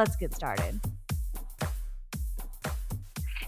Let's get started.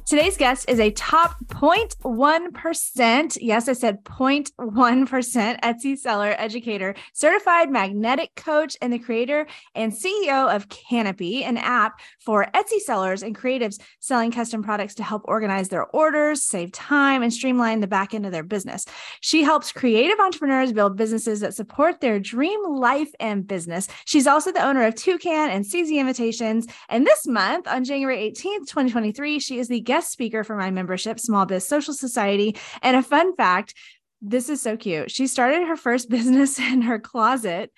Today's guest is a top 0.1%. Yes, I said 0.1% Etsy seller, educator, certified magnetic coach, and the creator and CEO of Canopy, an app for Etsy sellers and creatives selling custom products to help organize their orders, save time, and streamline the back end of their business. She helps creative entrepreneurs build businesses that support their dream life and business. She's also the owner of Toucan and CZ Invitations. And this month, on January 18th, 2023, she is the guest speaker for my membership, Small Biz Social Society. And a fun fact this is so cute. She started her first business in her closet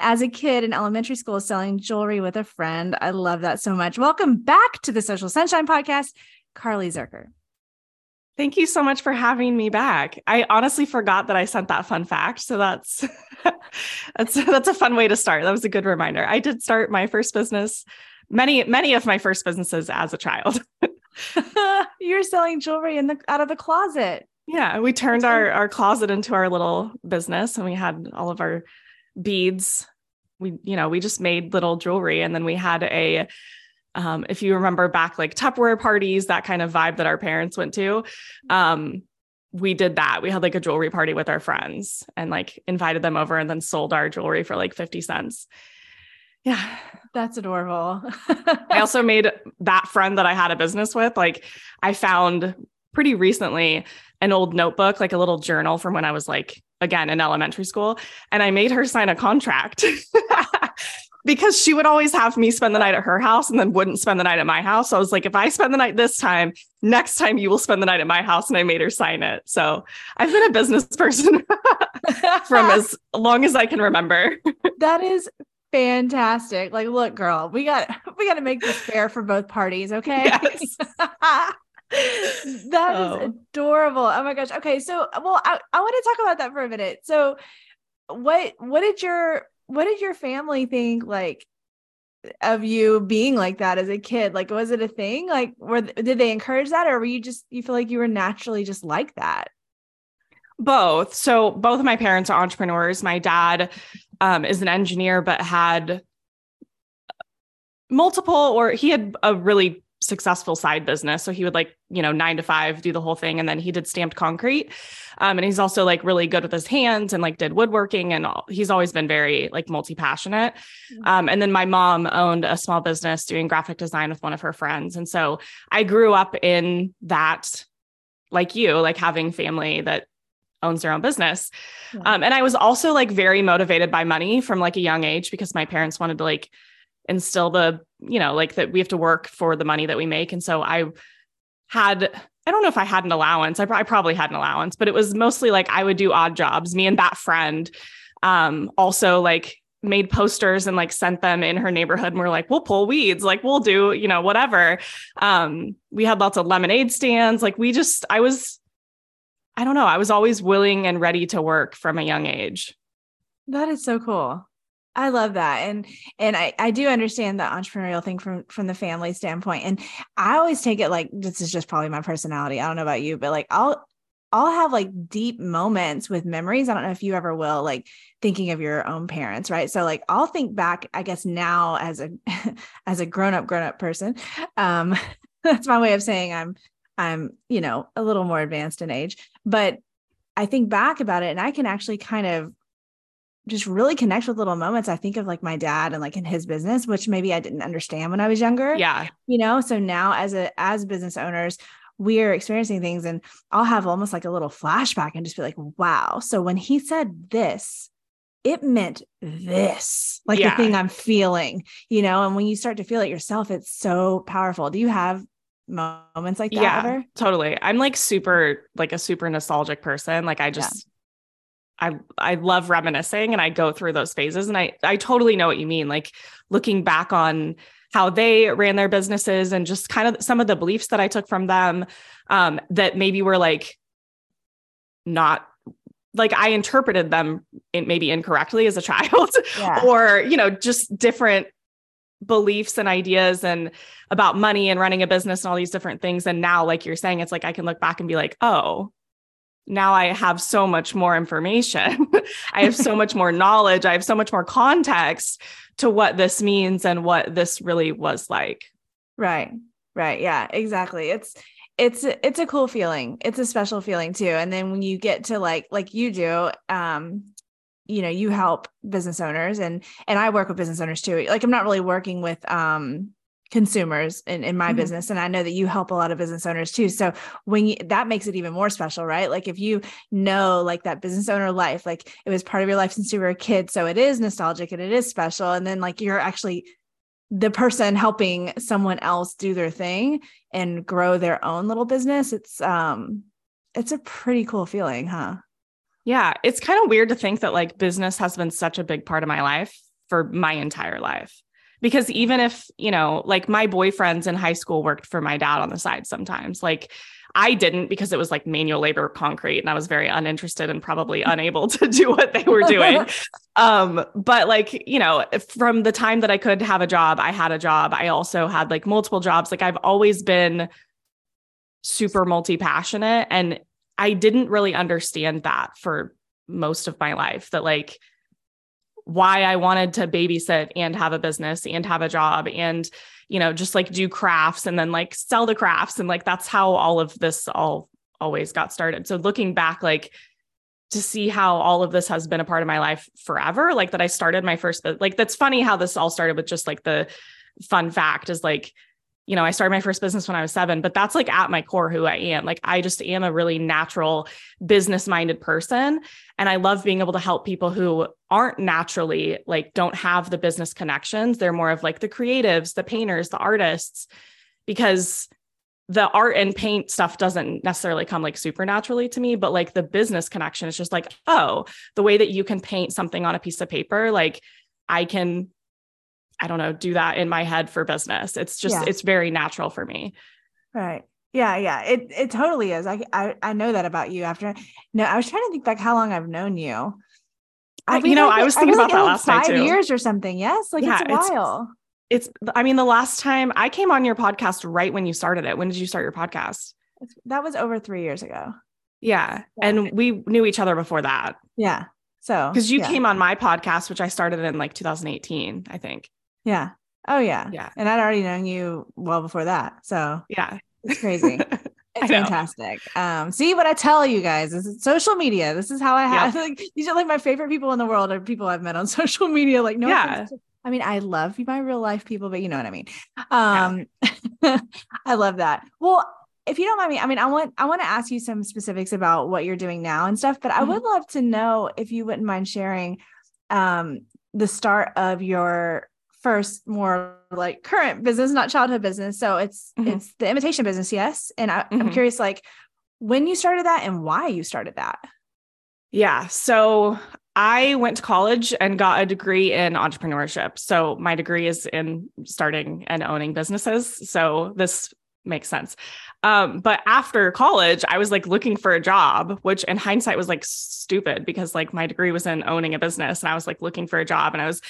as a kid in elementary school selling jewelry with a friend. I love that so much. Welcome back to the Social Sunshine Podcast, Carley Zuercher. Thank you so much for having me back. I honestly forgot that I sent that fun fact, so that's that's that's a fun way to start. That was a good reminder. I did start my first business, many many of my first businesses as a child. You're selling jewelry in the out of the closet. Yeah, we turned our our closet into our little business and we had all of our beads. We you know, we just made little jewelry and then we had a um, if you remember back like Tupperware parties, that kind of vibe that our parents went to. Um, we did that. We had like a jewelry party with our friends and like invited them over and then sold our jewelry for like 50 cents. Yeah. That's adorable. I also made that friend that I had a business with. Like, I found pretty recently an old notebook, like a little journal from when I was like, again, in elementary school. And I made her sign a contract because she would always have me spend the night at her house and then wouldn't spend the night at my house. So I was like, if I spend the night this time, next time you will spend the night at my house. And I made her sign it. So I've been a business person from as long as I can remember. that is fantastic. Like, look, girl, we got we got to make this fair for both parties, okay? Yes. That oh. is adorable. Oh my gosh. Okay, so well, I, I want to talk about that for a minute. So, what what did your what did your family think like of you being like that as a kid? Like, was it a thing? Like, were did they encourage that, or were you just you feel like you were naturally just like that? Both. So both of my parents are entrepreneurs. My dad um, is an engineer, but had multiple, or he had a really successful side business. So he would like, you know, nine to five, do the whole thing. And then he did stamped concrete. Um, and he's also like really good with his hands and like did woodworking. And all, he's always been very like multi passionate. Mm-hmm. Um, and then my mom owned a small business doing graphic design with one of her friends. And so I grew up in that, like you, like having family that owns their own business. Yeah. Um, and I was also like very motivated by money from like a young age because my parents wanted to like instill the, you know, like that we have to work for the money that we make. And so I had, I don't know if I had an allowance. I, I probably had an allowance, but it was mostly like I would do odd jobs. Me and that friend um, also like made posters and like sent them in her neighborhood and we're like we'll pull weeds like we'll do you know whatever um we had lots of lemonade stands like we just i was I don't know. I was always willing and ready to work from a young age. That is so cool. I love that. And and I, I do understand the entrepreneurial thing from from the family standpoint. And I always take it like this is just probably my personality. I don't know about you, but like I'll I'll have like deep moments with memories. I don't know if you ever will, like thinking of your own parents, right? So like I'll think back, I guess now as a as a grown-up, grown-up person. Um, that's my way of saying I'm I'm, you know, a little more advanced in age. But I think back about it and I can actually kind of just really connect with little moments. I think of like my dad and like in his business, which maybe I didn't understand when I was younger. Yeah. You know, so now as a as business owners, we're experiencing things and I'll have almost like a little flashback and just be like, wow. So when he said this, it meant this, like yeah. the thing I'm feeling, you know, and when you start to feel it yourself, it's so powerful. Do you have moments like that yeah, ever? Totally. I'm like super like a super nostalgic person. Like I just yeah. I I love reminiscing and I go through those phases and I I totally know what you mean. Like looking back on how they ran their businesses and just kind of some of the beliefs that I took from them um, that maybe were like not like I interpreted them in, maybe incorrectly as a child yeah. or, you know, just different beliefs and ideas and about money and running a business and all these different things. And now, like you're saying, it's like I can look back and be like, oh, now I have so much more information. I have so much more knowledge. I have so much more context to what this means and what this really was like. Right. Right. Yeah, exactly. It's it's it's a cool feeling. It's a special feeling too. And then when you get to like like you do, um, you know, you help business owners and and I work with business owners too. Like I'm not really working with um consumers in, in my mm-hmm. business and i know that you help a lot of business owners too so when you, that makes it even more special right like if you know like that business owner life like it was part of your life since you were a kid so it is nostalgic and it is special and then like you're actually the person helping someone else do their thing and grow their own little business it's um it's a pretty cool feeling huh yeah it's kind of weird to think that like business has been such a big part of my life for my entire life because even if you know like my boyfriends in high school worked for my dad on the side sometimes like I didn't because it was like manual labor concrete and I was very uninterested and probably unable to do what they were doing. um, but like, you know, from the time that I could have a job, I had a job. I also had like multiple jobs. Like I've always been super multi-passionate and I didn't really understand that for most of my life that like why I wanted to babysit and have a business and have a job and you know just like do crafts and then like sell the crafts and like that's how all of this all always got started. So looking back like to see how all of this has been a part of my life forever like that I started my first like that's funny how this all started with just like the fun fact is like you know, I started my first business when I was seven, but that's like at my core who I am. Like, I just am a really natural business minded person. And I love being able to help people who aren't naturally like, don't have the business connections. They're more of like the creatives, the painters, the artists, because the art and paint stuff doesn't necessarily come like supernaturally to me, but like the business connection is just like, oh, the way that you can paint something on a piece of paper, like I can I don't know, do that in my head for business. It's just, yeah. it's very natural for me. Right. Yeah, yeah. It it totally is. I, I I know that about you after no, I was trying to think back how long I've known you. I mean, you know, I was thinking I about that last five night too. years or something. Yes. Like yeah, it's a while. It's, it's I mean, the last time I came on your podcast right when you started it. When did you start your podcast? That was over three years ago. Yeah. yeah. And we knew each other before that. Yeah. So because you yeah. came on my podcast, which I started in like 2018, I think. Yeah. Oh yeah. Yeah. And I'd already known you well before that. So yeah, it's crazy. It's fantastic. Um, see what I tell you guys this is social media. This is how I have like these are like my favorite people in the world are people I've met on social media. Like, no, yeah. I mean, I love my real life people, but you know what I mean. Um, yeah. I love that. Well, if you don't mind me, I mean, I want I want to ask you some specifics about what you're doing now and stuff, but mm-hmm. I would love to know if you wouldn't mind sharing um the start of your first more like current business, not childhood business. So it's mm-hmm. it's the imitation business, yes. And I, mm-hmm. I'm curious, like when you started that and why you started that. Yeah. So I went to college and got a degree in entrepreneurship. So my degree is in starting and owning businesses. So this makes sense. Um, but after college, I was like looking for a job, which in hindsight was like stupid because like my degree was in owning a business and I was like looking for a job and I was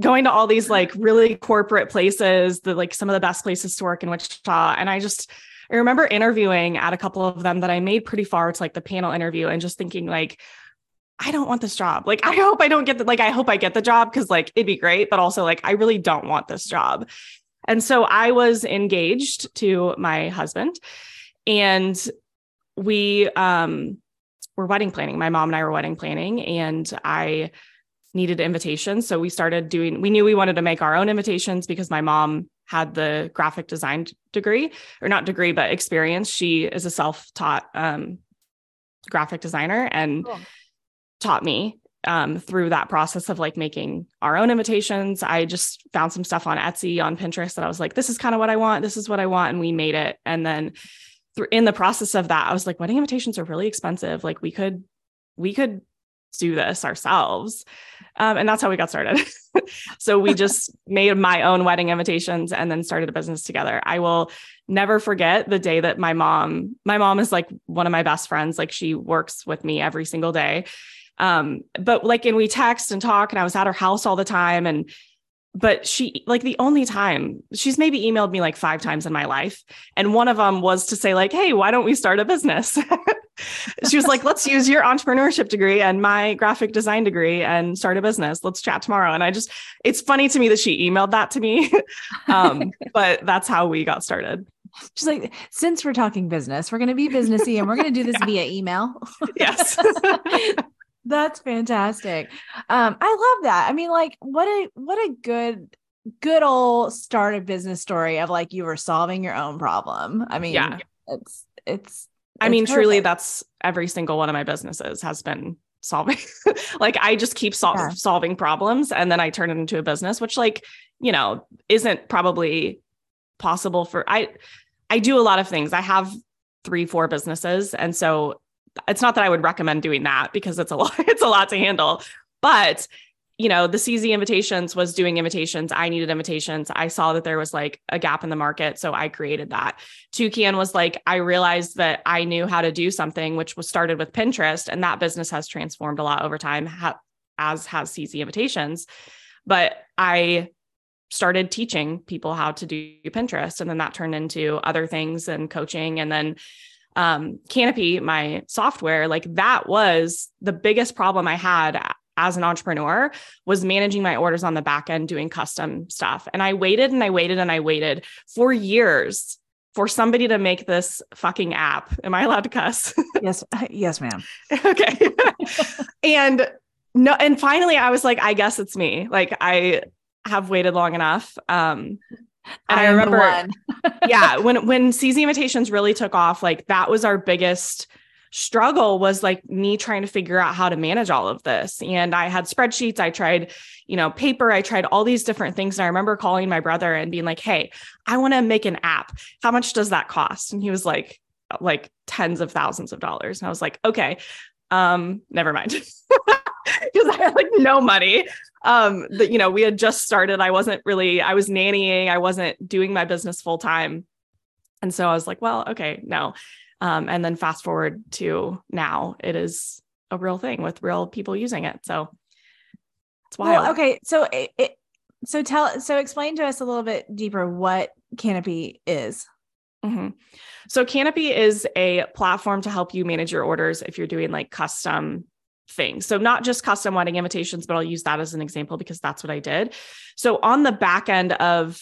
going to all these like really corporate places, the like some of the best places to work in Wichita. And I just, I remember interviewing at a couple of them that I made pretty far to like the panel interview and just thinking like, I don't want this job. Like, I hope I don't get the, like, I hope I get the job because like it'd be great, but also like, I really don't want this job. And so I was engaged to my husband and we um, were wedding planning. My mom and I were wedding planning and I needed invitations. So we started doing, we knew we wanted to make our own invitations because my mom had the graphic design degree or not degree, but experience. She is a self taught um, graphic designer and cool. taught me um, through that process of like making our own invitations. I just found some stuff on Etsy, on Pinterest that I was like, this is kind of what I want. This is what I want. And we made it. And then in the process of that, I was like, wedding invitations are really expensive. Like we could, we could do this ourselves. Um, and that's how we got started. so we just made my own wedding invitations and then started a business together. I will never forget the day that my mom, my mom is like one of my best friends. Like she works with me every single day. Um, but like, and we text and talk, and I was at her house all the time. And but she like the only time she's maybe emailed me like five times in my life and one of them was to say like hey why don't we start a business she was like let's use your entrepreneurship degree and my graphic design degree and start a business let's chat tomorrow and i just it's funny to me that she emailed that to me um, but that's how we got started She's like, since we're talking business, we're going to be businessy and we're going to do this yeah. via email. yes. That's fantastic. Um, I love that. I mean, like, what a what a good good old start a business story of like you were solving your own problem. I mean, yeah, it's it's. I mean, perfect. truly, that's every single one of my businesses has been solving. like, I just keep sol- yeah. solving problems, and then I turn it into a business, which, like, you know, isn't probably possible for I. I do a lot of things. I have three, four businesses, and so it's not that I would recommend doing that because it's a lot, it's a lot to handle. But you know, the CZ invitations was doing invitations. I needed invitations. I saw that there was like a gap in the market. So I created that. Toucan was like, I realized that I knew how to do something, which was started with Pinterest. And that business has transformed a lot over time, as has CZ invitations. But I started teaching people how to do Pinterest. And then that turned into other things and coaching. And then um, Canopy, my software, like that was the biggest problem I had as an entrepreneur was managing my orders on the back end, doing custom stuff. And I waited and I waited and I waited for years for somebody to make this fucking app. Am I allowed to cuss? yes. Yes, ma'am. okay. and no, and finally I was like, I guess it's me. Like I have waited long enough. Um, and I, I remember, yeah, when when CZ invitations really took off, like that was our biggest struggle was like me trying to figure out how to manage all of this. And I had spreadsheets, I tried, you know, paper, I tried all these different things. And I remember calling my brother and being like, "Hey, I want to make an app. How much does that cost?" And he was like, like tens of thousands of dollars. And I was like, "Okay, um, never mind." because I had like no money. Um that you know we had just started. I wasn't really i was nannying. I wasn't doing my business full time and so i was like well okay no. Um and then fast forward to now it is a real thing with real people using it. So it's wild. well, okay so it, it so tell so explain to us a little bit deeper what canopy is. Mm-hmm. So Canopy is a platform to help you manage your orders if you're doing like custom things. So not just custom wedding invitations, but I'll use that as an example because that's what I did. So on the back end of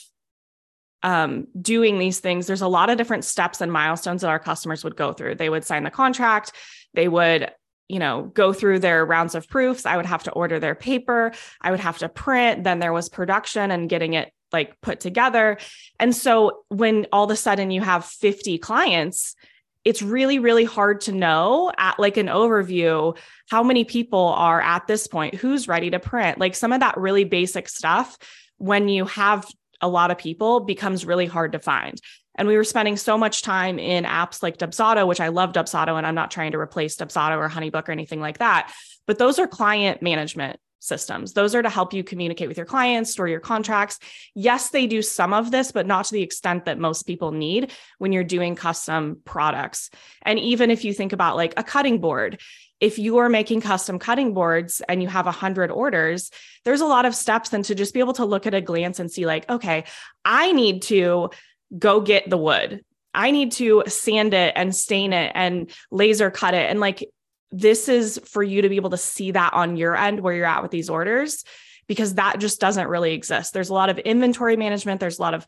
um, doing these things, there's a lot of different steps and milestones that our customers would go through. They would sign the contract, they would you know go through their rounds of proofs i would have to order their paper i would have to print then there was production and getting it like put together and so when all of a sudden you have 50 clients it's really really hard to know at like an overview how many people are at this point who's ready to print like some of that really basic stuff when you have a lot of people becomes really hard to find and we were spending so much time in apps like Dubsado, which I love Dubsado, and I'm not trying to replace Dubsado or Honeybook or anything like that. But those are client management systems. Those are to help you communicate with your clients, store your contracts. Yes, they do some of this, but not to the extent that most people need when you're doing custom products. And even if you think about like a cutting board, if you are making custom cutting boards and you have 100 orders, there's a lot of steps. And to just be able to look at a glance and see, like, okay, I need to go get the wood. I need to sand it and stain it and laser cut it. And like this is for you to be able to see that on your end where you're at with these orders because that just doesn't really exist. There's a lot of inventory management. There's a lot of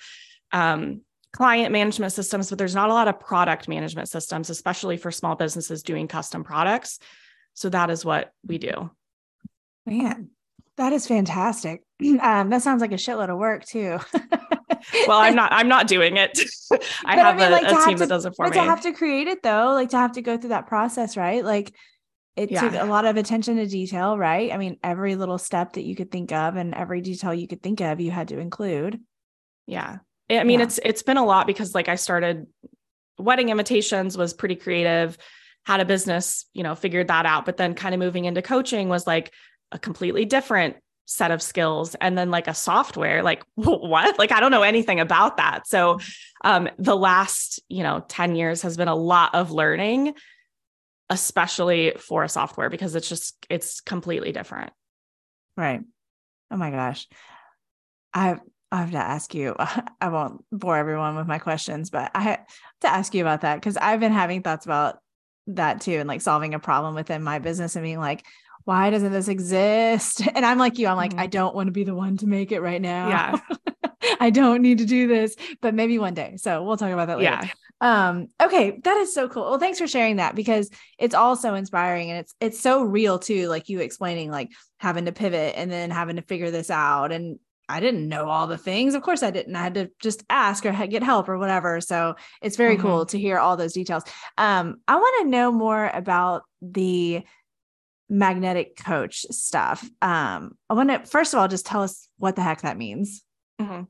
um, client management systems but there's not a lot of product management systems especially for small businesses doing custom products. So that is what we do. Man that is fantastic. Um, that sounds like a shitload of work too. Well i'm not i'm not doing it. I have I mean, a, like, a team to, that does it for but me. to have to create it though like to have to go through that process right? Like it yeah. took a lot of attention to detail, right? I mean, every little step that you could think of and every detail you could think of, you had to include. Yeah. I mean, yeah. it's it's been a lot because like I started wedding invitations was pretty creative. had a business, you know, figured that out. But then kind of moving into coaching was like a completely different set of skills and then like a software like what like i don't know anything about that so um the last you know 10 years has been a lot of learning especially for a software because it's just it's completely different right oh my gosh i I have to ask you. I won't bore everyone with my questions, but I have to ask you about that because I've been having thoughts about that too and like solving a problem within my business and being like, why doesn't this exist? And I'm like you, I'm like, mm-hmm. I don't want to be the one to make it right now. Yeah. I don't need to do this, but maybe one day. So we'll talk about that later. Yeah. Um, okay, that is so cool. Well, thanks for sharing that because it's all so inspiring and it's it's so real too, like you explaining like having to pivot and then having to figure this out. And I didn't know all the things. Of course I didn't. I had to just ask or get help or whatever. So it's very mm-hmm. cool to hear all those details. Um, I want to know more about the magnetic coach stuff. Um, I want to first of all just tell us what the heck that means. Mm-hmm.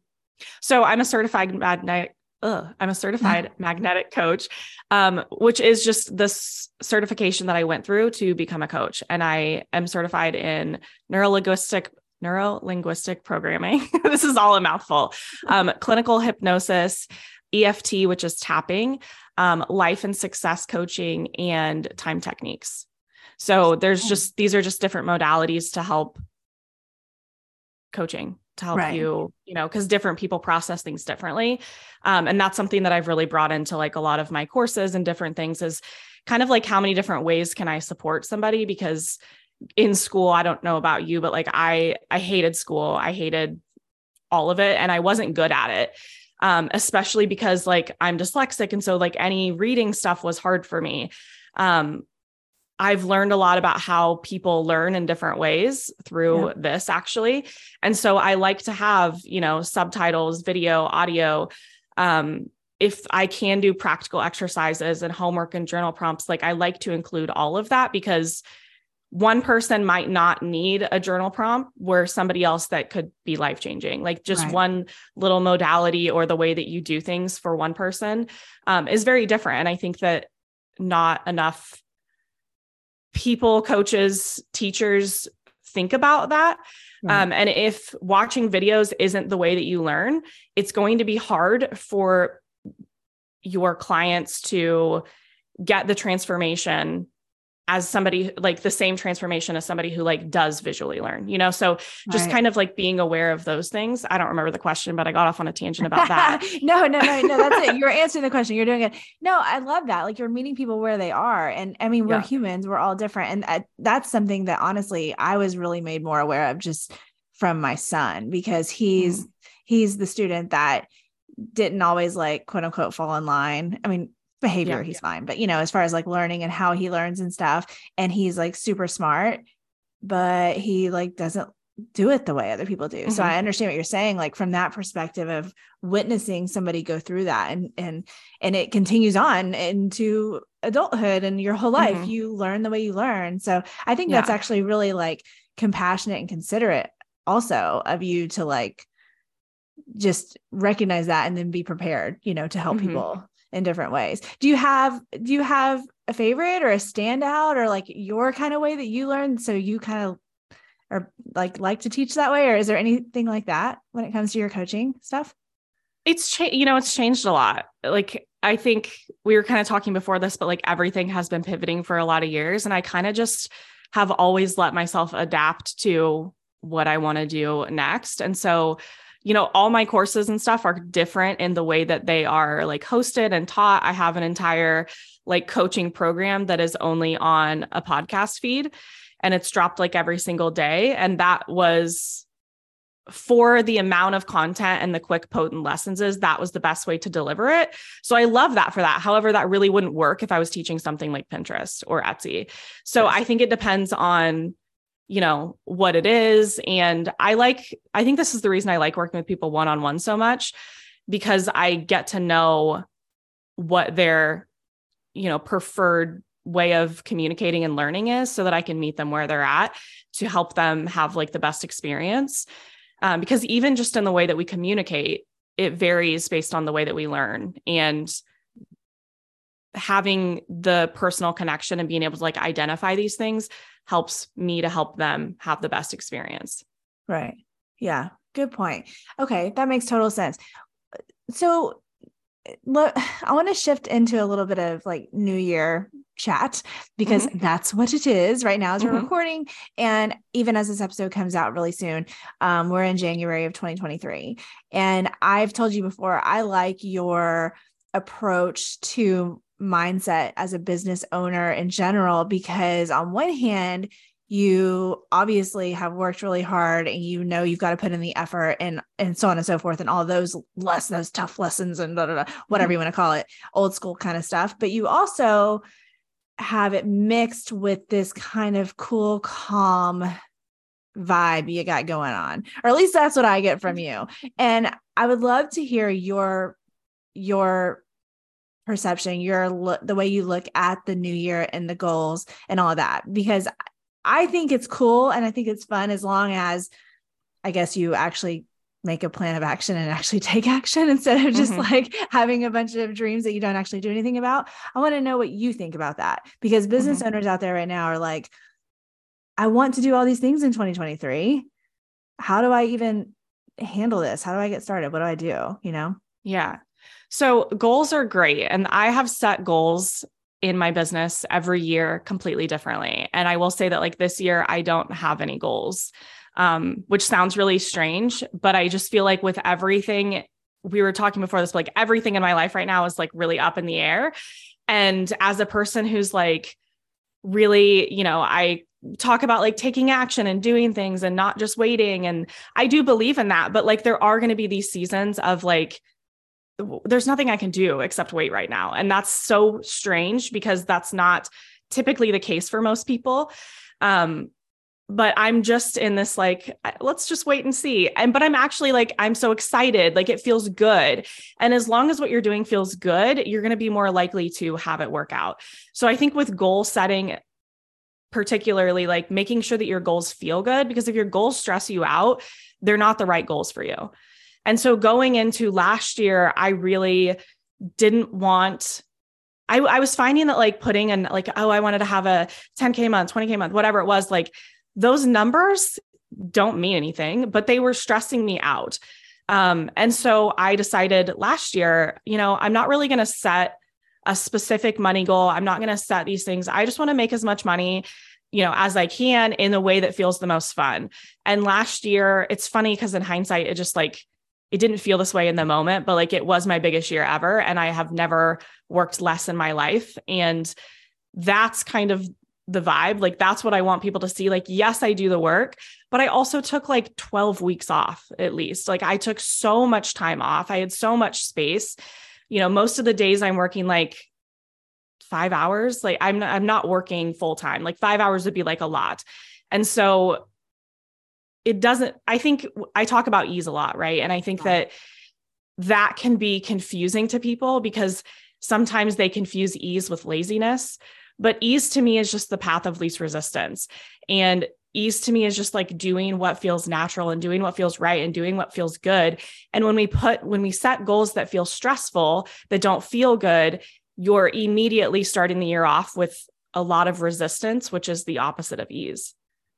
So I'm a certified magnetic. Ugh, I'm a certified magnetic coach, um, which is just this certification that I went through to become a coach. And I am certified in neurolinguistic neuro linguistic programming. this is all a mouthful. Um, clinical hypnosis, EFT, which is tapping, um, life and success coaching, and time techniques. So there's just these are just different modalities to help coaching to help right. you, you know, because different people process things differently. Um, and that's something that I've really brought into like a lot of my courses and different things is kind of like how many different ways can I support somebody? Because in school, I don't know about you, but like I I hated school. I hated all of it and I wasn't good at it. Um, especially because like I'm dyslexic. And so like any reading stuff was hard for me. Um, I've learned a lot about how people learn in different ways through yeah. this actually. And so I like to have, you know, subtitles, video, audio. Um, if I can do practical exercises and homework and journal prompts, like I like to include all of that because one person might not need a journal prompt where somebody else that could be life changing like just right. one little modality or the way that you do things for one person um, is very different and i think that not enough people, coaches, teachers think about that. Right. Um, and if watching videos isn't the way that you learn, it's going to be hard for your clients to get the transformation as somebody like the same transformation as somebody who like does visually learn, you know? So just right. kind of like being aware of those things. I don't remember the question, but I got off on a tangent about that. no, no, no, no, that's it. You're answering the question. You're doing it. No, I love that. Like you're meeting people where they are. And I mean, we're yeah. humans, we're all different. And that's something that honestly, I was really made more aware of just from my son because he's, mm. he's the student that didn't always like quote unquote fall in line. I mean, behavior yeah, he's yeah. fine but you know as far as like learning and how he learns and stuff and he's like super smart but he like doesn't do it the way other people do. Mm-hmm. So I understand what you're saying like from that perspective of witnessing somebody go through that and and and it continues on into adulthood and your whole life mm-hmm. you learn the way you learn. So I think yeah. that's actually really like compassionate and considerate also of you to like just recognize that and then be prepared, you know, to help mm-hmm. people in different ways. Do you have do you have a favorite or a standout or like your kind of way that you learn so you kind of or like like to teach that way or is there anything like that when it comes to your coaching stuff? It's cha- you know it's changed a lot. Like I think we were kind of talking before this but like everything has been pivoting for a lot of years and I kind of just have always let myself adapt to what I want to do next. And so you know, all my courses and stuff are different in the way that they are like hosted and taught. I have an entire like coaching program that is only on a podcast feed and it's dropped like every single day. And that was for the amount of content and the quick potent lessons is that was the best way to deliver it. So I love that for that. However, that really wouldn't work if I was teaching something like Pinterest or Etsy. So I think it depends on you know what it is. And i like i think this is the reason i like working with people one on one so much because i get to know what their you know preferred way of communicating and learning is so that i can meet them where they're at to help them have like the best experience. Um, because even just in the way that we communicate it varies based on the way that we learn. And having the personal connection and being able to like identify these things helps me to help them have the best experience. Right. Yeah. Good point. Okay. That makes total sense. So, look, I want to shift into a little bit of like New Year chat because mm-hmm. that's what it is right now as we're mm-hmm. recording. And even as this episode comes out really soon, um, we're in January of 2023. And I've told you before, I like your approach to mindset as a business owner in general because on one hand you obviously have worked really hard and you know you've got to put in the effort and and so on and so forth and all those less those tough lessons and blah, blah, blah, whatever mm-hmm. you want to call it old school kind of stuff. But you also have it mixed with this kind of cool calm vibe you got going on or at least that's what i get from you. And i would love to hear your your perception, your look, the way you look at the new year and the goals and all of that, because I think it's cool and I think it's fun as long as I guess you actually make a plan of action and actually take action instead of just mm-hmm. like having a bunch of dreams that you don't actually do anything about. I want to know what you think about that because business mm-hmm. owners out there right now are like, I want to do all these things in 2023. How do I even handle this? How do I get started? What do I do? You know? Yeah. So goals are great. And I have set goals in my business every year completely differently. And I will say that like this year, I don't have any goals, um, which sounds really strange, but I just feel like with everything, we were talking before this, like everything in my life right now is like really up in the air. And as a person who's like really, you know, I talk about like taking action and doing things and not just waiting. And I do believe in that, but like there are going to be these seasons of like, there's nothing I can do except wait right now. And that's so strange because that's not typically the case for most people. Um, but I'm just in this like, let's just wait and see. And, but I'm actually like, I'm so excited. Like it feels good. And as long as what you're doing feels good, you're going to be more likely to have it work out. So I think with goal setting, particularly like making sure that your goals feel good, because if your goals stress you out, they're not the right goals for you. And so going into last year, I really didn't want I, I was finding that like putting in like, oh, I wanted to have a 10K month, 20K month, whatever it was, like those numbers don't mean anything, but they were stressing me out. Um, and so I decided last year, you know, I'm not really going to set a specific money goal. I'm not going to set these things. I just want to make as much money, you know, as I can in the way that feels the most fun. And last year, it's funny because in hindsight, it just like it didn't feel this way in the moment, but like it was my biggest year ever. And I have never worked less in my life. And that's kind of the vibe. Like that's what I want people to see. Like, yes, I do the work, but I also took like 12 weeks off at least. Like I took so much time off. I had so much space. You know, most of the days I'm working like five hours. Like I'm I'm not working full time. Like five hours would be like a lot. And so it doesn't i think i talk about ease a lot right? And i think that that can be confusing to people because sometimes they confuse ease with laziness but ease to me is just the path of least resistance. And ease to me is just like doing what feels natural and doing what feels right and doing what feels good. And when we put when we set goals that feel stressful that don't feel good you're immediately starting the year off with a lot of resistance which is the opposite of ease.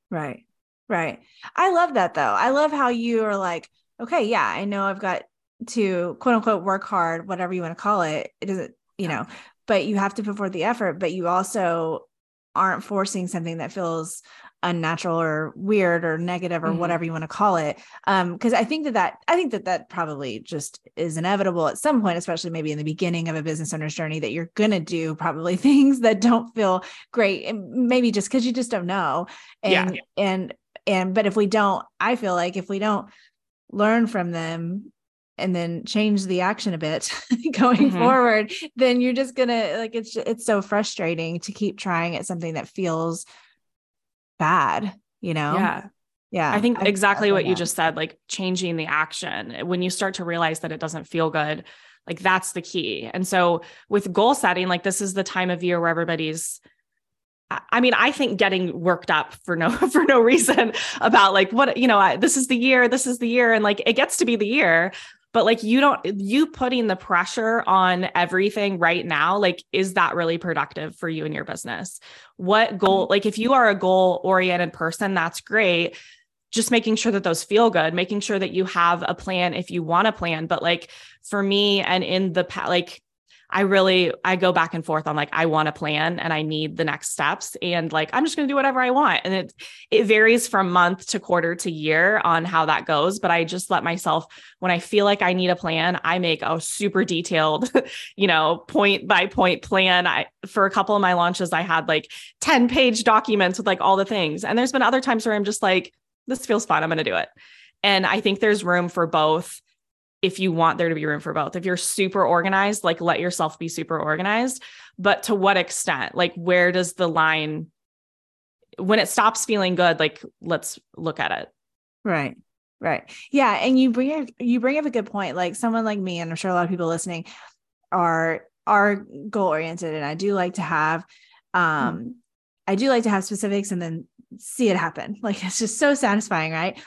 Right Right. I love that though. I love how you are like, okay, yeah, I know I've got to quote unquote work hard, whatever you want to call it. It isn't, you know, but you have to put forth the effort, but you also aren't forcing something that feels unnatural or weird or negative or mm-hmm. whatever you want to call it um because i think that that i think that that probably just is inevitable at some point especially maybe in the beginning of a business owner's journey that you're going to do probably things that don't feel great and maybe just because you just don't know and yeah. and and but if we don't i feel like if we don't learn from them and then change the action a bit going mm-hmm. forward then you're just gonna like it's it's so frustrating to keep trying at something that feels bad you know yeah yeah i think I, exactly I what that. you just said like changing the action when you start to realize that it doesn't feel good like that's the key and so with goal setting like this is the time of year where everybody's I mean, I think getting worked up for no for no reason about like what you know, I, this is the year, this is the year, and like it gets to be the year. but like you don't you putting the pressure on everything right now like is that really productive for you and your business what goal like if you are a goal oriented person that's great just making sure that those feel good making sure that you have a plan if you want a plan but like for me and in the past, like I really I go back and forth on like I want a plan and I need the next steps and like I'm just going to do whatever I want. And it it varies from month to quarter to year on how that goes but I just let myself when I feel like I need a plan I make a super detailed you know point by point plan. I for a couple of my launches I had like 10 page documents with like all the things. And there's been other times where I'm just like this feels fun. I'm going to do it. And I think there's room for both if you want there to be room for both. If you're super organized, like let yourself be super organized. But to what extent? Like, where does the line, when it stops feeling good, like, let's look at it. Right. Right. Yeah. And you bring up, you bring up a good point. Like someone like me, and I'm sure a lot of people listening are, are goal oriented. And I do like to have, um, mm. I do like to have specifics and then see it happen. Like it's just so satisfying. Right.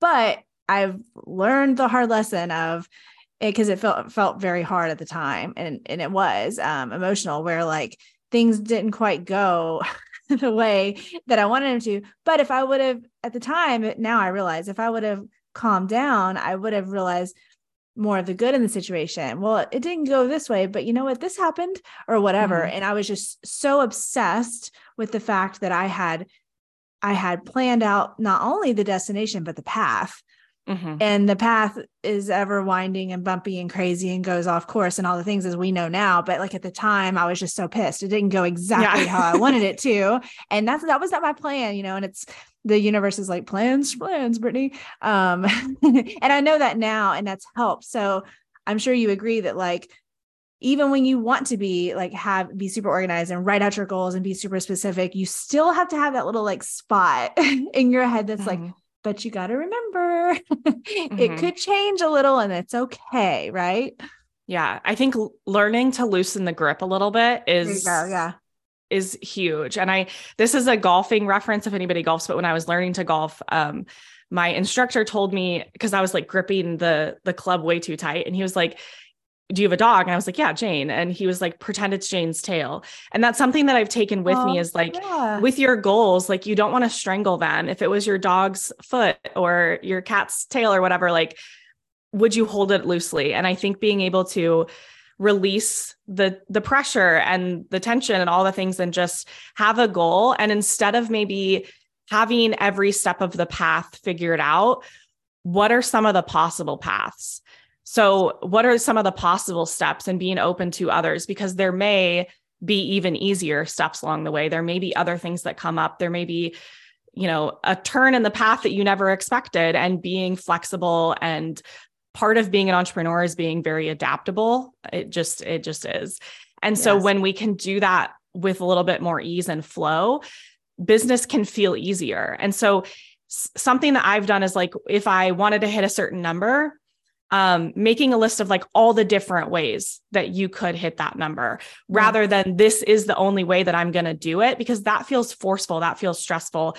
But I've learned the hard lesson of it because it felt felt very hard at the time and and it was um emotional where like things didn't quite go the way that I wanted them to. But if I would have at the time, now I realize if I would have calmed down, I would have realized more of the good in the situation. Well, it didn't go this way, but you know what? This happened or whatever. Mm-hmm. And I was just so obsessed with the fact that I had I had planned out not only the destination, but the path Mm-hmm. And the path is ever winding and bumpy and crazy and goes off course and all the things as we know now. But like at the time, I was just so pissed. It didn't go exactly yeah. how I wanted it to. And that's that was not my plan, you know. And it's the universe is like plans, plans, Britney. Um, and I know that now, and that's helped. So I'm sure you agree that like even when you want to be like have be super organized and write out your goals and be super specific, you still have to have that little like spot in your head that's mm-hmm. like but you got to remember mm-hmm. it could change a little and it's okay, right? Yeah, I think learning to loosen the grip a little bit is yeah. is huge. And I this is a golfing reference if anybody golfs, but when I was learning to golf, um my instructor told me because I was like gripping the the club way too tight and he was like do you have a dog? And I was like, yeah, Jane. And he was like, pretend it's Jane's tail. And that's something that I've taken with oh, me is like yeah. with your goals, like you don't want to strangle them. If it was your dog's foot or your cat's tail or whatever, like, would you hold it loosely? And I think being able to release the the pressure and the tension and all the things and just have a goal. And instead of maybe having every step of the path figured out, what are some of the possible paths? So, what are some of the possible steps and being open to others? Because there may be even easier steps along the way. There may be other things that come up. There may be, you know, a turn in the path that you never expected, and being flexible and part of being an entrepreneur is being very adaptable. It just, it just is. And so, yes. when we can do that with a little bit more ease and flow, business can feel easier. And so, something that I've done is like if I wanted to hit a certain number, um, making a list of like all the different ways that you could hit that number rather than this is the only way that I'm going to do it because that feels forceful, that feels stressful.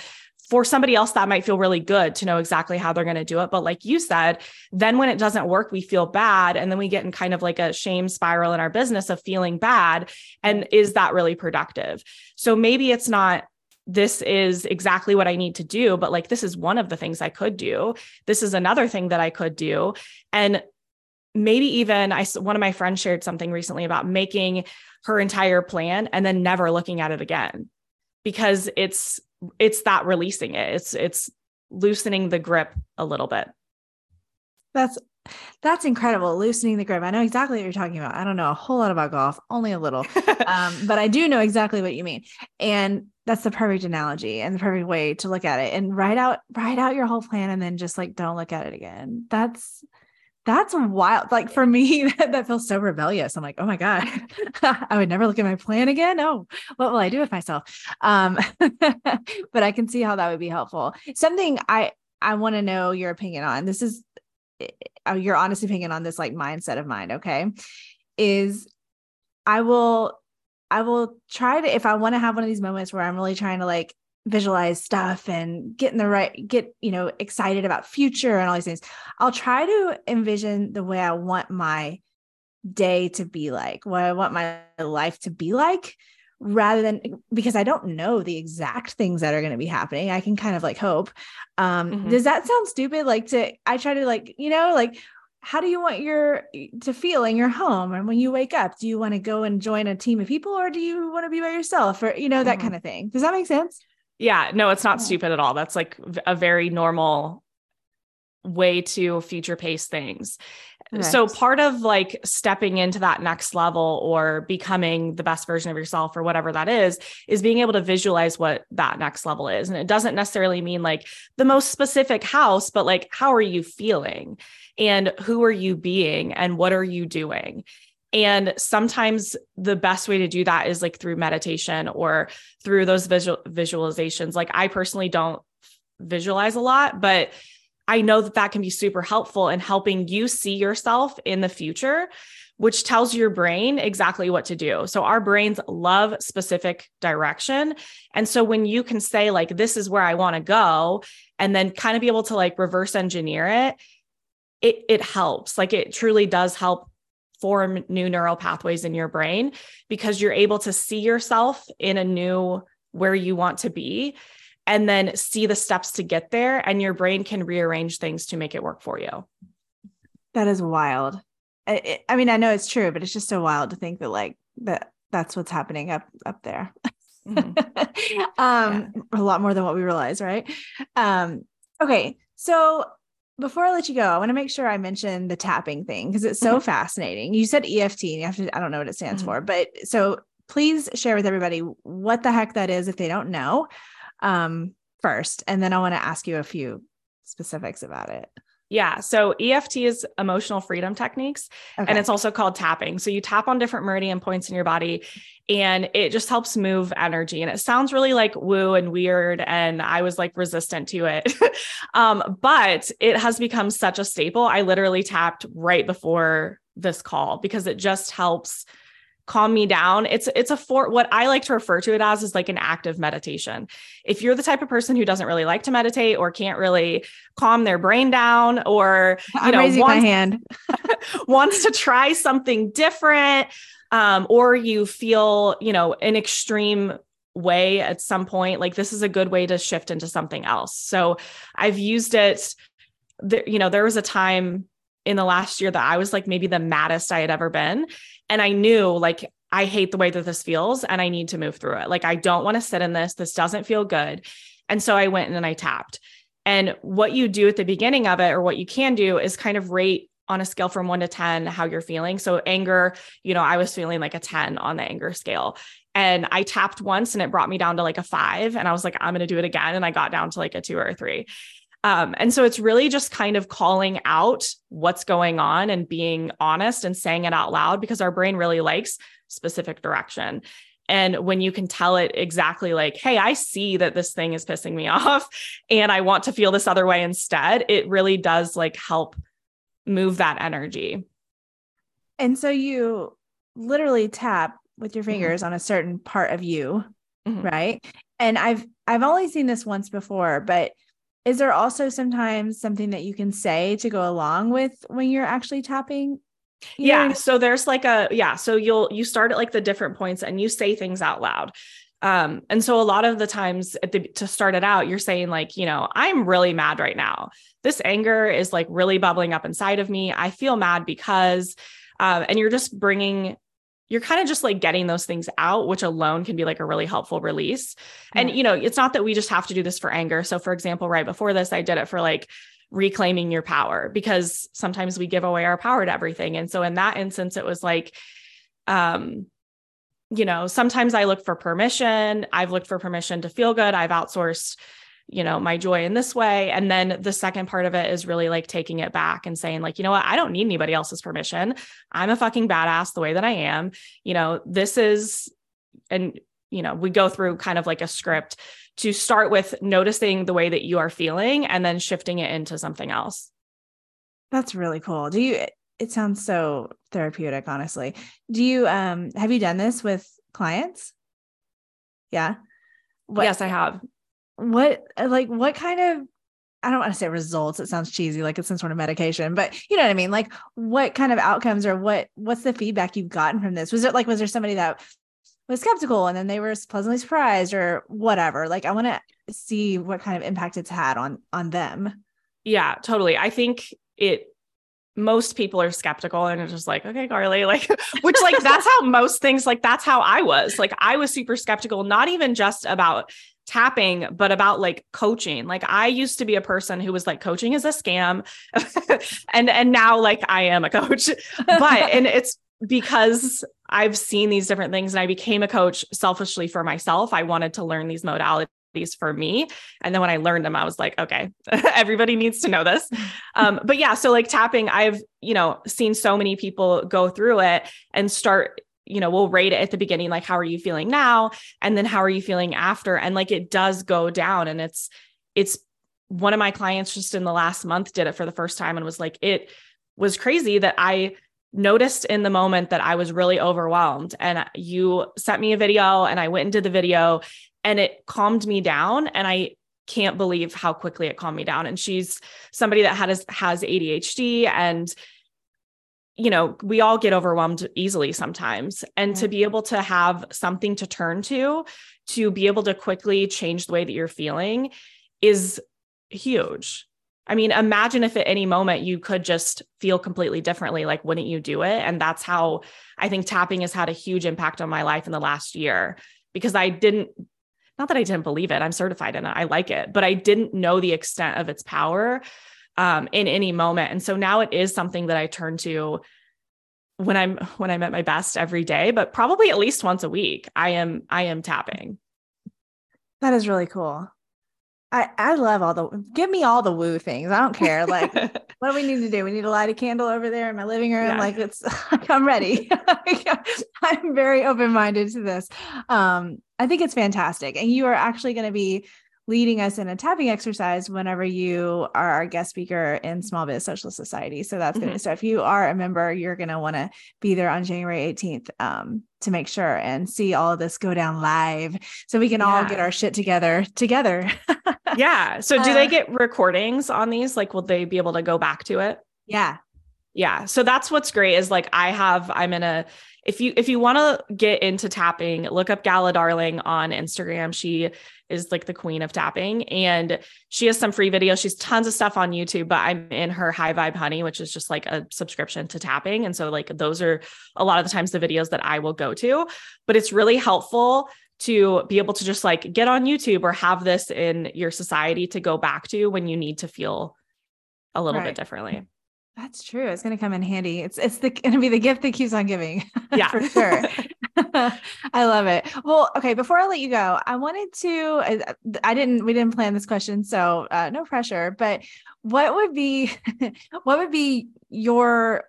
For somebody else, that might feel really good to know exactly how they're going to do it. But like you said, then when it doesn't work, we feel bad. And then we get in kind of like a shame spiral in our business of feeling bad. And is that really productive? So maybe it's not this is exactly what I need to do, but like this is one of the things I could do. This is another thing that I could do. And maybe even I one of my friends shared something recently about making her entire plan and then never looking at it again because it's it's that releasing it. It's it's loosening the grip a little bit. That's that's incredible. Loosening the grip. I know exactly what you're talking about. I don't know a whole lot about golf, only a little, um, but I do know exactly what you mean. And that's the perfect analogy and the perfect way to look at it. And write out, write out your whole plan, and then just like don't look at it again. That's that's wild. Like for me, that, that feels so rebellious. I'm like, oh my god, I would never look at my plan again. Oh, what will I do with myself? Um, but I can see how that would be helpful. Something I I want to know your opinion on. This is Uh, your honest opinion on this like mindset of mine, okay? Is I will I will try to if I want to have one of these moments where I'm really trying to like visualize stuff and get in the right get you know excited about future and all these things i'll try to envision the way i want my day to be like what i want my life to be like rather than because i don't know the exact things that are going to be happening i can kind of like hope um mm-hmm. does that sound stupid like to i try to like you know like how do you want your to feel in your home and when you wake up do you want to go and join a team of people or do you want to be by yourself or you know that mm-hmm. kind of thing does that make sense yeah, no, it's not stupid at all. That's like a very normal way to future pace things. Right. So part of like stepping into that next level or becoming the best version of yourself or whatever that is is being able to visualize what that next level is and it doesn't necessarily mean like the most specific house but like how are you feeling and who are you being and what are you doing and sometimes the best way to do that is like through meditation or through those visual visualizations. Like I personally don't visualize a lot, but I know that that can be super helpful in helping you see yourself in the future, which tells your brain exactly what to do. So our brains love specific direction. And so when you can say like this is where I want to go and then kind of be able to like reverse engineer it, it it helps. Like it truly does help form new neural pathways in your brain because you're able to see yourself in a new where you want to be and then see the steps to get there and your brain can rearrange things to make it work for you that is wild I, I mean i know it's true but it's just so wild to think that like that that's what's happening up up there mm-hmm. um yeah. a lot more than what we realize right um okay so before I let you go, I want to make sure I mention the tapping thing because it's so mm-hmm. fascinating. You said EFT, and you have to, I don't know what it stands mm-hmm. for, but so please share with everybody what the heck that is if they don't know um, first. And then I want to ask you a few specifics about it. Yeah. So EFT is emotional freedom techniques, okay. and it's also called tapping. So you tap on different meridian points in your body, and it just helps move energy. And it sounds really like woo and weird. And I was like resistant to it. um, but it has become such a staple. I literally tapped right before this call because it just helps calm me down. It's it's a for what I like to refer to it as is like an active meditation. If you're the type of person who doesn't really like to meditate or can't really calm their brain down or you I'm know raising wants, my hand wants to try something different um, or you feel, you know, an extreme way at some point, like this is a good way to shift into something else. So I've used it. There, you know, there was a time in the last year that I was like maybe the maddest I had ever been. And I knew like, I hate the way that this feels and I need to move through it. Like, I don't want to sit in this. This doesn't feel good. And so I went and I tapped. And what you do at the beginning of it, or what you can do, is kind of rate on a scale from one to 10 how you're feeling. So, anger, you know, I was feeling like a 10 on the anger scale. And I tapped once and it brought me down to like a five. And I was like, I'm going to do it again. And I got down to like a two or a three. Um, and so it's really just kind of calling out what's going on and being honest and saying it out loud because our brain really likes specific direction. And when you can tell it exactly like, hey, I see that this thing is pissing me off and I want to feel this other way instead, it really does like help move that energy. And so you literally tap with your mm-hmm. fingers mm-hmm. on a certain part of you, mm-hmm. right? And I've I've only seen this once before, but is there also sometimes something that you can say to go along with when you're actually tapping? You yeah so there's like a yeah so you'll you start at like the different points and you say things out loud. Um and so a lot of the times at the to start it out you're saying like you know i'm really mad right now. This anger is like really bubbling up inside of me. I feel mad because um and you're just bringing you're kind of just like getting those things out, which alone can be like a really helpful release. And, you know, it's not that we just have to do this for anger. So, for example, right before this, I did it for like reclaiming your power because sometimes we give away our power to everything. And so, in that instance, it was like, um, you know, sometimes I look for permission. I've looked for permission to feel good. I've outsourced you know my joy in this way. And then the second part of it is really like taking it back and saying like you know what? I don't need anybody else's permission. I'm a fucking badass the way that I am. You know this is and you know we go through kind of like a script to start with noticing the way that you are feeling and then shifting it into something else. That's really cool. Do you it sounds so therapeutic honestly. Do you um have you done this with clients? Yeah? What, yes i have what uh, like what kind of I don't want to say results. It sounds cheesy, like it's some sort of medication, but you know what I mean? Like what kind of outcomes or what what's the feedback you've gotten from this? Was it like was there somebody that was skeptical and then they were pleasantly surprised or whatever? Like I want to see what kind of impact it's had on on them. Yeah, totally. I think it most people are skeptical and it's just like, okay, Carley, like, which like that's how most things, like that's how I was. Like I was super skeptical, not even just about tapping, but about like coaching. Like I used to be a person who was like, coaching is a scam. and and now like I am a coach. But and it's because I've seen these different things and I became a coach selfishly for myself. I wanted to learn these modalities for me. And then when I learned them, I was like, okay, everybody needs to know this. Um, but yeah, so like tapping, I've, you know, seen so many people go through it and start you know, we'll rate it at the beginning, like, how are you feeling now? And then how are you feeling after? And like, it does go down. And it's, it's one of my clients just in the last month did it for the first time and was like, it was crazy that I noticed in the moment that I was really overwhelmed. And you sent me a video and I went into the video and it calmed me down and i can't believe how quickly it calmed me down and she's somebody that has has ADHD and you know we all get overwhelmed easily sometimes and mm-hmm. to be able to have something to turn to to be able to quickly change the way that you're feeling is huge I mean, imagine if at any moment you could just feel completely differently, like, wouldn't you do it? And that's how I think tapping has had a huge impact on my life in the last year because I didn't not that I didn't believe it, I'm certified in it, I like it, but I didn't know the extent of its power um, in any moment. And so now it is something that I turn to when I'm when I'm at my best every day, but probably at least once a week. I am I am tapping. That is really cool. I, I love all the give me all the woo things. I don't care. Like, what do we need to do? We need to light a candle over there in my living room. Yeah. Like, it's I'm ready. I'm very open minded to this. Um, I think it's fantastic, and you are actually going to be leading us in a tapping exercise whenever you are our guest speaker in Small Biz Social Society. So that's mm-hmm. going to, so if you are a member, you're going to want to be there on January 18th um, to make sure and see all of this go down live so we can yeah. all get our shit together together. yeah. So do uh, they get recordings on these? Like, will they be able to go back to it? Yeah. Yeah. So that's what's great is like I have, I'm in a, if you if you want to get into tapping, look up Gala Darling on Instagram. She is like the queen of tapping and she has some free videos. She's tons of stuff on YouTube, but I'm in her High Vibe Honey, which is just like a subscription to tapping. And so like those are a lot of the times the videos that I will go to, but it's really helpful to be able to just like get on YouTube or have this in your society to go back to when you need to feel a little right. bit differently. That's true. It's going to come in handy. It's it's the going to be the gift that keeps on giving. Yeah, for sure. I love it. Well, okay. Before I let you go, I wanted to. I didn't. We didn't plan this question, so uh, no pressure. But what would be, what would be your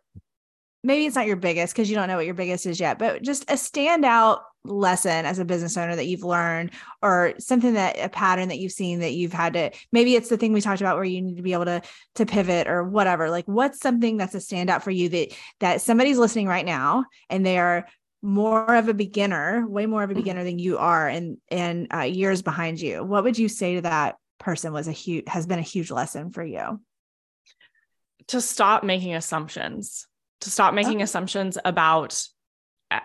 maybe it's not your biggest because you don't know what your biggest is yet, but just a standout lesson as a business owner that you've learned or something that a pattern that you've seen that you've had to maybe it's the thing we talked about where you need to be able to to pivot or whatever. Like what's something that's a standout for you that that somebody's listening right now and they are more of a beginner way more of a mm-hmm. beginner than you are and and uh, years behind you? What would you say to that person was a huge has been a huge lesson for you? To stop making assumptions. To stop making assumptions about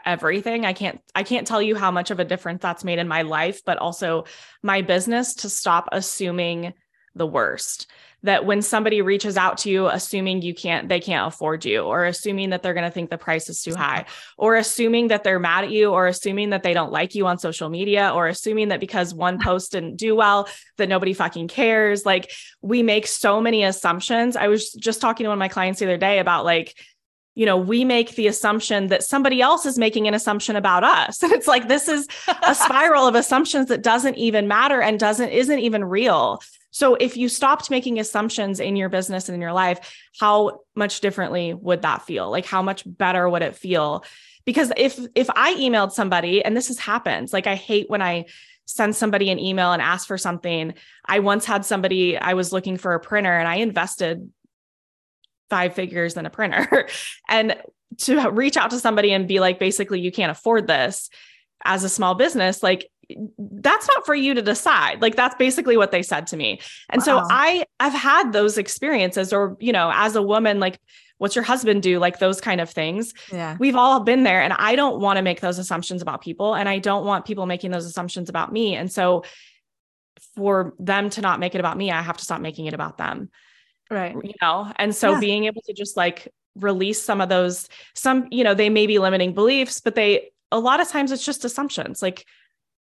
everything. I can't i can't tell you how much of a difference that's made in my life but also my business to stop assuming the worst. That when somebody reaches out to you assuming you can't they can't afford you or assuming that they're going to think the price is too high or assuming that they're mad at you or assuming that they don't like you on social media or assuming that because one post didn't do well that nobody fucking cares. Like we make so many assumptions. I was just talking to one of my clients the other day about like you know, we make the assumption that somebody else is making an assumption about us. And it's like this is a spiral of assumptions that doesn't even matter and doesn't isn't even real. So if you stopped making assumptions in your business and in your life, how much differently would that feel? Like how much better would it feel? Because if if I emailed somebody and this has happened, like I hate when I send somebody an email and ask for something. I once had somebody I was looking for a printer and I invested five figures in a printer and to reach out to somebody and be like basically you can't afford this as a small business like that's not for you to decide. Like that's basically what they said to me. And wow. so I I've had those experiences or, you know, as a woman like what's your husband do like those kind of things yeah we've all been there and i don't want to make those assumptions about people and i don't want people making those assumptions about me and so for them to not make it about me i have to stop making it about them right. you know and so yeah. being able to just like release some of those some you know they may be limiting beliefs but they a lot of times it's just assumptions. Like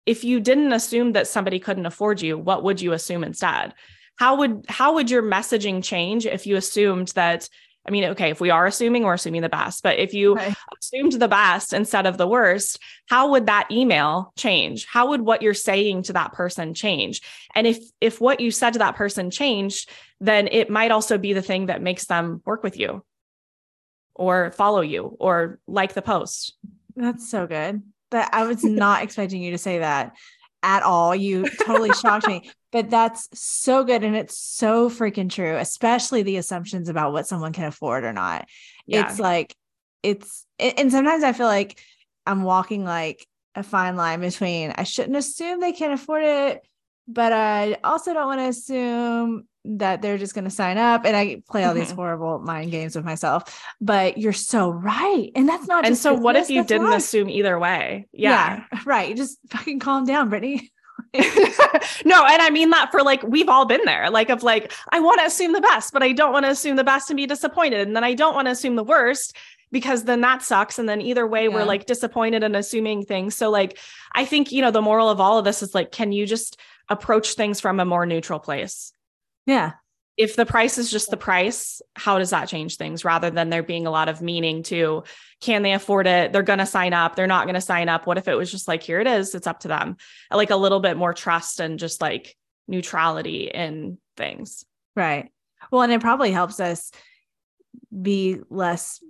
if you didn't assume that somebody couldn't afford you what would you assume instead? How would how would your messaging change if you assumed that I mean, okay, if we are assuming, we're assuming the best, but if you okay. assumed the best instead of the worst, how would that email change? How would what you're saying to that person change? And if if what you said to that person changed, then it might also be the thing that makes them work with you or follow you or like the post. That's so good. That I was not expecting you to say that at all. You totally shocked me but that's so good and it's so freaking true especially the assumptions about what someone can afford or not yeah. it's like it's and sometimes i feel like i'm walking like a fine line between i shouldn't assume they can afford it but i also don't want to assume that they're just going to sign up and i play all mm-hmm. these horrible mind games with myself but you're so right and that's not and so what if you didn't life. assume either way yeah. yeah right just fucking calm down Britney no, and I mean that for like we've all been there. Like of like I want to assume the best, but I don't want to assume the best and be disappointed, and then I don't want to assume the worst because then that sucks and then either way yeah. we're like disappointed and assuming things. So like I think, you know, the moral of all of this is like can you just approach things from a more neutral place? Yeah if the price is just the price, how does that change things rather than there being a lot of meaning to can they afford it? They're going to sign up. They're not going to sign up. What if it was just like, here it is, it's up to them? Like a little bit more trust and just like neutrality in things. Right. Well, and it probably helps us be less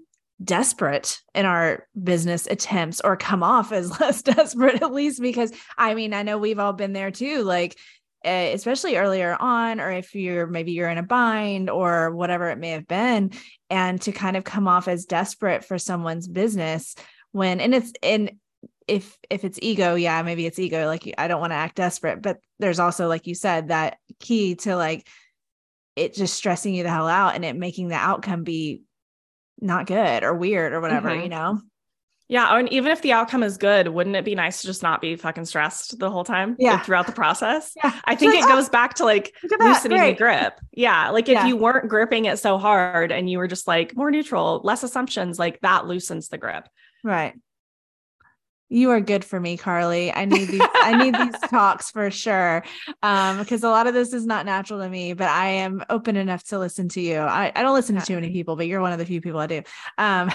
desperate in our business attempts or come off as less desperate at least because I mean I know we've all been there too like especially earlier on or if you're maybe you're in a bind or whatever it may have been and to kind of come off as desperate for someone's business when and it's and if if it's ego yeah maybe it's ego like i don't want to act desperate but there's also like you said that key to like it just stressing you the hell out and it making the outcome be not good or weird or whatever mm-hmm. you know yeah. And even if the outcome is good, wouldn't it be nice to just not be fucking stressed the whole time? Yeah. Like, throughout the process. Yeah. I think it goes back to like loosening the grip. Yeah. Like if yeah. you weren't gripping it so hard and you were just like more neutral, less assumptions, like that loosens the grip. Right. You are good for me, Carley. I need these, I need these talks for sure. Um, because a lot of this is not natural to me, but I am open enough to listen to you. I, I don't listen to too many people, but you're one of the few people I do. Um,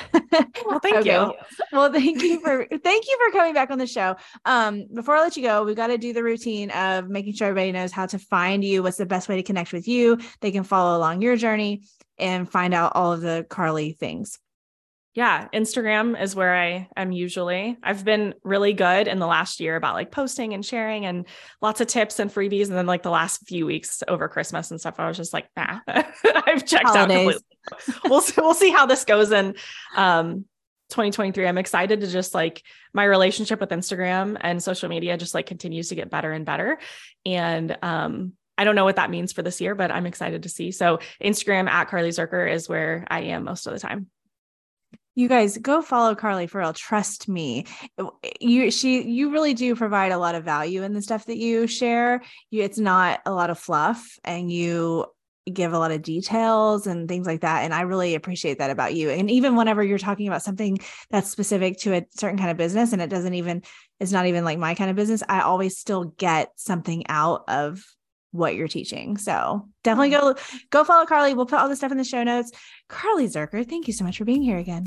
well, thank okay. you. Well, thank you for thank you for coming back on the show. Um, before I let you go, we've got to do the routine of making sure everybody knows how to find you, what's the best way to connect with you. They can follow along your journey and find out all of the Carley things yeah, Instagram is where I am usually. I've been really good in the last year about like posting and sharing and lots of tips and freebies. And then like the last few weeks over Christmas and stuff, I was just like, nah, I've checked Holidays. out completely. we'll see, we'll see how this goes in um 2023. I'm excited to just like my relationship with Instagram and social media just like continues to get better and better. And um I don't know what that means for this year, but I'm excited to see. So Instagram at Carley Zuercher is where I am most of the time you guys go follow Carley Farrell. Trust me. You she you really do provide a lot of value in the stuff that you share. You it's not a lot of fluff and you give a lot of details and things like that and I really appreciate that about you. And even whenever you're talking about something that's specific to a certain kind of business and it doesn't even it's not even like my kind of business, I always still get something out of what you're teaching. So definitely mm. go go follow Carley. We'll put all the stuff in the show notes. Carley Zuercher, thank you so much for being here again.